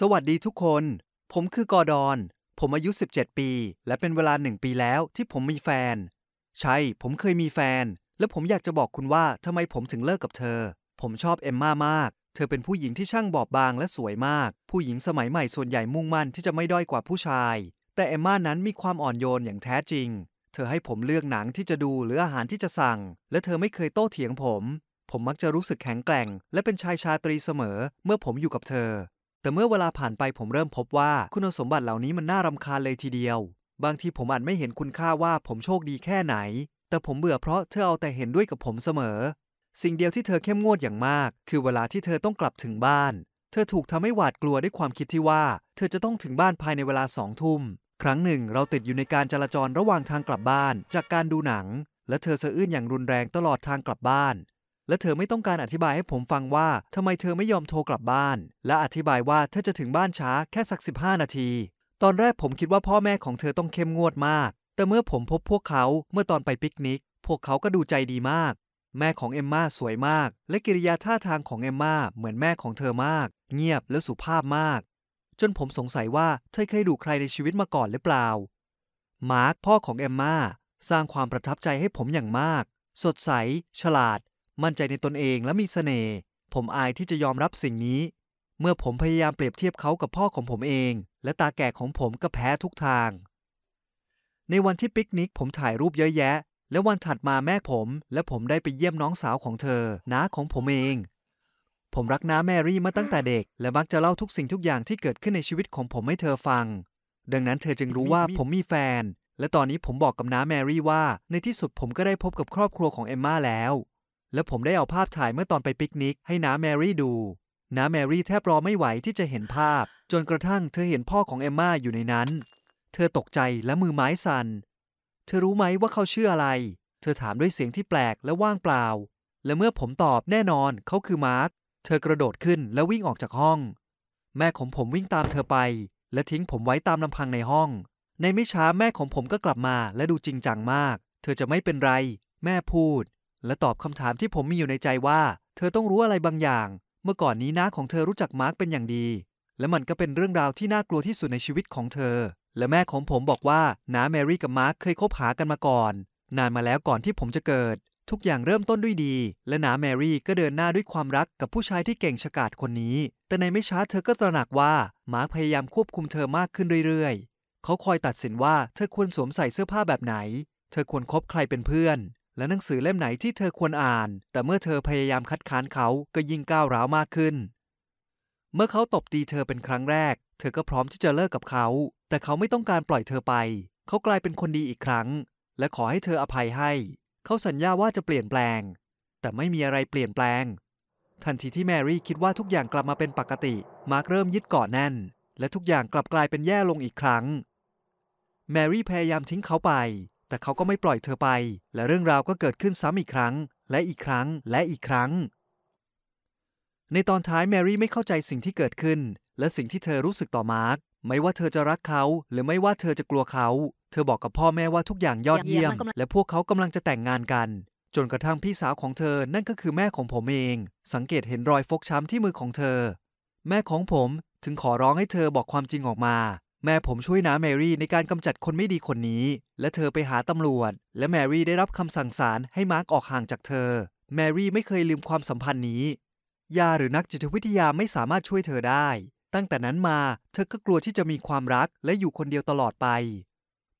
สวัสดีทุกคน ผมคือกอร์ดอน ผมอายุ 17 ปี และเป็นเวลาหนึ่งปีแล้วที่ผมมีแฟน ใช่ ผมเคยมีแฟน และผมอยากจะบอกคุณว่าทำไมผมถึงเลิกกับเธอ ผมชอบเอมม่ามาก เธอเป็นผู้หญิงที่ช่างบอบบางและสวยมาก ผู้หญิงสมัยใหม่ส่วนใหญ่มุ่งมั่นที่จะไม่ด้อยกว่าผู้ชาย แต่เอมม่านั้นมีความอ่อนโยนอย่างแท้จริง เธอให้ผมเลือกหนังที่จะดูหรืออาหารที่จะสั่ง และเธอไม่เคยโต้เถียงผม ผมมักจะรู้สึกแข็งแกร่ง และเป็นชายชาตรีเสมอ เมื่อผมอยู่กับเธอ แต่เมื่อเวลาผ่านไปผมเริ่มพบว่าคุณสมบัติเหล่านี้มันน่ารำคาญเลยทีเดียว บางทีผมอาจไม่เห็นคุณค่าว่าผมโชคดีแค่ไหน แต่ผมเบื่อเพราะเธอเอาแต่เห็นด้วยกับผมเสมอ สิ่งเดียวที่เธอเข้มงวดอย่างมาก คือเวลาที่เธอต้องกลับถึงบ้าน เธอถูกทำให้หวาดกลัวด้วยความคิดที่ว่า เธอจะต้องถึงบ้านภายในเวลาสองทุ่มครั้งหนึ่งเราติดอยู่ในการจราจรระหว่างทางกลับบ้าน จากการดูหนัง และเธอสะอื้นอย่างรุนแรงตลอดทางกลับบ้าน และเธอไม่ต้องการอธิบายให้ผมฟังว่าทำไมเธอไม่ยอมโทรกลับบ้าน และอธิบายว่าเธอจะถึงบ้านช้าแค่สัก 15 นาที ตอนแรกผมคิดว่าพ่อแม่ของเธอต้องเข้มงวดมาก แต่เมื่อผมพบพวกเขาเมื่อตอนไปปิกนิก พวกเขาก็ดูใจดีมาก แม่ของเอมมาสวยมาก และกิริยาท่าทางของเอมมาเหมือนแม่ของเธอมาก เงียบและสุภาพมาก จนผมสงสัยว่าเธอเคยดูใครในชีวิตมาก่อนหรือเปล่า มาร์คพ่อของเอมมาสร้างความประทับใจให้ผมอย่างมาก สดใส ฉลาด มั่นใจในตนเองและมีเสน่ห์ผมอายที่จะยอมรับสิ่งนี้ เมื่อผมพยายามเปรียบเทียบเขากับพ่อของผมเอง และตาแก่ของผมก็แพ้ทุกทาง ในวันที่ปิกนิกผมถ่ายรูปเยอะแยะ และวันถัดมาแม่ผม และผมได้ไปเยี่ยมน้องสาวของเธอน้าของผมเอง ผมรักน้าแมรี่มาตั้งแต่เด็ก และมักจะเล่าทุกสิ่งทุกอย่างที่เกิดขึ้นในชีวิตของผมให้เธอฟัง ดังนั้นเธอจึงรู้ว่าผมมีแฟน และตอนนี้ผมบอกกับน้าแมรี่ว่า ในที่สุดผมก็ได้พบกับครอบครัวของเอมม่าแล้ว และผมได้เอาภาพถ่ายเมื่อตอนไปปิกนิกให้น้าแมรี่ดูน้าแมรี่แทบรอไม่ไหวที่จะเห็นภาพ จนกระทั่งเธอเห็นพ่อของเอมมาอยู่ในนั้น เธอตกใจและมือไม้สัน่น เธอรู้ไหมว่าเขาชื่ออะไร เธอถามด้วยเสียงที่แปลกและว่างเปล่า และเมื่อผมตอบแน่นอนเขาคือมาร์ค เธอกระโดดขึ้นและวิ่งออกจากห้อง แม่ของผมวิ่งตามเธอไป และทิ้งผมไว้ตามลำพังในห้อง ในไม่ช้าแม่ของผมก็กลับมาและดูจริงจังมาก เธอจะไม่เป็นไร แม่พูด และตอบคำถามที่ผมมีอยู่ในใจว่า เธอต้องรู้อะไรบางอย่าง เมื่อก่อนนี้น้าของเธอรู้จักมาร์คเป็นอย่างดี และมันก็เป็นเรื่องราวที่น่ากลัวที่สุดในชีวิตของเธอ และแม่ของผมบอกว่าน้าแมรี่กับมาร์คเคยคบหากันมาก่อน นานมาแล้วก่อนที่ผมจะเกิด ทุกอย่างเริ่มต้นด้วยดี และน้าแมรี่ก็เดินหน้าด้วยความรักกับผู้ชายที่เก่งฉกาจคนนี้ แต่ในไม่ช้าเธอก็ตระหนักว่ามาร์คพยายามควบคุมเธอมากขึ้นเรื่อยๆ เขาคอยตัดสินว่าเธอควรสวมใส่เสื้อผ้าแบบไหน เธอควรคบใครเป็นเพื่อน และหนังสือเล่มไหนที่เธอควรอ่าน แต่เมื่อเธอพยายามคัดค้านเขาก็ยิ่งก้าวร้าวมากขึ้น เมื่อเขาตบตีเธอเป็นครั้งแรก เธอก็พร้อมที่จะเลิกกับเขา แต่เขาไม่ต้องการปล่อยเธอไป เขากลายเป็นคนดีอีกครั้ง และขอให้เธออภัยให้ เขาสัญญาว่าจะเปลี่ยนแปลง แต่ไม่มีอะไรเปลี่ยนแปลง ทันทีที่แมรี่คิดว่าทุกอย่างกลับมาเป็นปกติ มาร์คเริ่มยึดเกาะแน่น และทุกอย่างกลับกลายเป็นแย่ลงอีกครั้ง แมรี่พยายามทิ้งเขาไป แต่เขาก็ไม่ปล่อยเธอไป และเรื่องราวก็เกิดขึ้นซ้ำอีกครั้ง และอีกครั้งและอีกครั้ง ในตอนท้ายแมรี่ไม่เข้าใจสิ่งที่เกิดขึ้น และสิ่งที่เธอรู้สึกต่อมาร์คไม่ว่าเธอจะรักเขา หรือไม่ว่าเธอจะกลัวเขา เธอบอกกับพ่อแม่ว่าทุกอย่างยอดเยี่ยม และพวกเขากำลังจะแต่งงานกัน จนกระทั่งพี่สาวของเธอนั่นก็คือแม่ของผมเอง สังเกตเห็นรอยฟกช้ำที่มือของเธอ แม่ของผมถึงขอร้องให้เธอบอกความจริงออกมา แม่ผมช่วยน้าแมรี่ในการกำจัดคนไม่ดีคนนี้ และเธอไปหาตำรวจ และแมรี่ได้รับคำสั่งศาลให้มาร์กออกห่างจากเธอ แมรี่ไม่เคยลืมความสัมพันธ์นี้ ยาหรือนักจิตวิทยาไม่สามารถช่วยเธอได้ ตั้งแต่นั้นมาเธอก็กลัวที่จะมีความรักและอยู่คนเดียวตลอดไป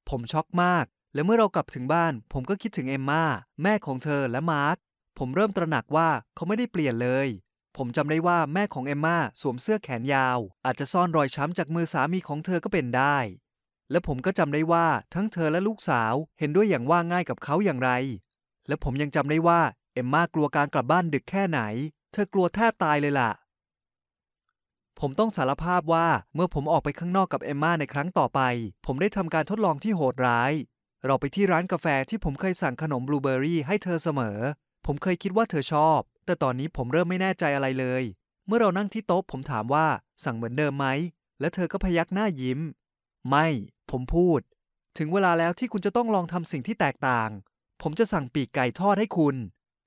ผมช็อกมาก และเมื่อเรากลับถึงบ้าน ผมก็คิดถึงเอมมาแม่ของเธอและมาร์คผมเริ่มตระหนักว่าเขาไม่ได้เปลี่ยนเลย ผมจำได้ว่าแม่ของเอมมาสวมเสื้อแขนยาว อาจจะซ่อนรอยช้ำจากมือสามีของเธอก็เป็นได้ และผมก็จำได้ว่าทั้งเธอและลูกสาวเห็นด้วยอย่างว่าง่ายกับเขาอย่างไร และผมยังจำได้ว่าเอมมากลัวการกลับบ้านดึกแค่ไหน เธอกลัวแทบตายเลยล่ะ ผมต้องสารภาพว่าเมื่อผมออกไปข้างนอกกับเอมมาในครั้งต่อไป ผมได้ทำการทดลองที่โหดร้าย เราไปที่ร้านกาแฟที่ผมเคยสั่งขนมบลูเบอร์รี่ให้เธอเสมอ ผมเคยคิดว่าเธอชอบ แต่ตอนนี้ผมเริ่มไม่แน่ใจอะไรเลย เมื่อเรานั่งที่โต๊ะผมถามว่าสั่งเหมือนเดิมไหม และเธอก็พยักหน้ายิ้ม ไม่ ผมพูด ถึงเวลาแล้วที่คุณจะต้องลองทำสิ่งที่แตกต่าง ผมจะสั่งปีกไก่ทอดให้คุณ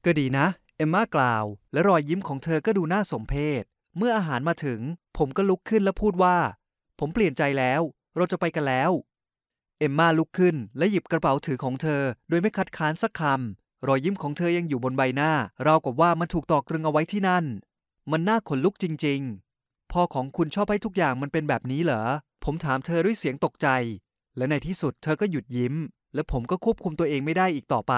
ก็ดีนะ เอมมากล่าว และรอยยิ้มของเธอก็ดูน่าสมเพช เมื่ออาหารมาถึง ผมก็ลุกขึ้นและพูดว่า ผมเปลี่ยนใจแล้ว เราจะไปกันแล้ว เอมมาลุกขึ้นและหยิบกระเป๋าถือของเธอ โดยไม่คัดค้านสักคำ รอยยิ้มของเธอยังอยู่บนใบหน้า ราวกับว่ามันถูกตอกตรึงเอาไว้ที่นั่น มันน่าขนลุกจริง ๆ พ่อของคุณชอบให้ทุกอย่างมันเป็นแบบนี้เหรอ ผมถามเธอด้วยเสียงตกใจ และในที่สุดเธอก็หยุดยิ้ม และผมก็ควบคุมตัวเองไม่ได้อีกต่อไป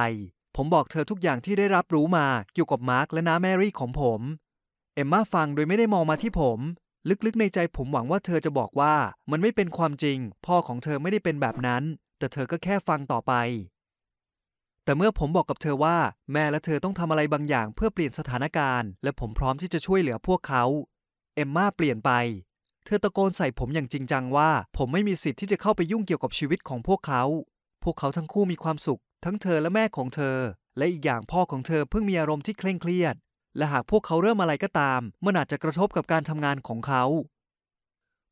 ผมบอกเธอทุกอย่างที่ได้รับรู้มาเกี่ยวกับมาร์คและน้าแมรี่ของผม เอมมาฟังโดยไม่ได้มองมาที่ผม ลึกๆในใจผมหวังว่าเธอจะบอกว่ามันไม่เป็นความจริง พ่อของเธอไม่ได้เป็นแบบนั้น แต่เธอก็แค่ฟังต่อไป แต่เมื่อผมบอกกับเธอว่า แม่และเธอต้องทำอะไรบางอย่างเพื่อเปลี่ยนสถานการณ์ และผมพร้อมที่จะช่วยเหลือพวกเขาเอมมาเปลี่ยนไป เธอตะโกนใส่ผมอย่างจริงจังว่า ผมไม่มีสิทธิ์ที่จะเข้าไปยุ่งเกี่ยวกับชีวิตของพวกเขา พวกเขาทั้งคู่มีความสุข ทั้งเธอและแม่ของเธอ และอีกอย่างพ่อของเธอเพิ่งมีอารมณ์ที่เคร่งเครียด และหากพวกเขาเริ่มอะไรก็ตามมันอาจจะกระทบกับการทำงานของเขา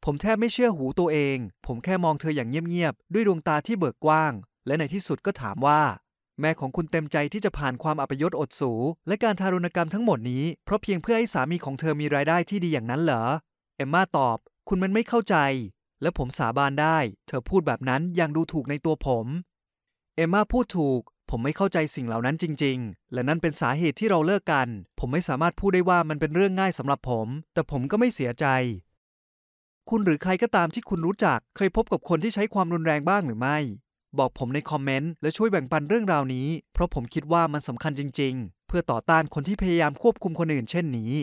ผมแทบไม่เชื่อหูตัวเอง ผมแค่มองเธออย่างเงียบๆ ด้วยดวงตาที่เบิกกว้าง และในที่สุดก็ถามว่า แม่ของคุณเต็มใจที่จะผ่านความอัปยศอดสู และการทารุณกรรมทั้งหมดนี้ เพราะเพียงเพื่อให้สามีของเธอมีรายได้ที่ดีอย่างนั้นเหรอ เอมมาตอบ คุณมันไม่เข้าใจ และผมสาบานได้ เธอพูดแบบนั้นอย่างดูถูกในตัวผม เอมมาพูดถูก ผมไม่เข้าใจสิ่งเหล่านั้นจริง ๆ และนั่นเป็นสาเหตุที่เราเลิกกัน ผมไม่สามารถพูดได้ว่ามันเป็นเรื่องง่ายสำหรับผม แต่ผมก็ไม่เสียใจ คุณหรือใครก็ตามที่คุณรู้จัก เคยพบกับคนที่ใช้ความรุนแรงบ้างหรือไม่ บอกผมในคอมเมนต์และช่วยแบ่งปันเรื่องราวนี้ เพราะผมคิดว่ามันสำคัญจริง ๆ เพื่อต่อต้านคนที่พยายามควบคุมคนอื่นเช่นนี้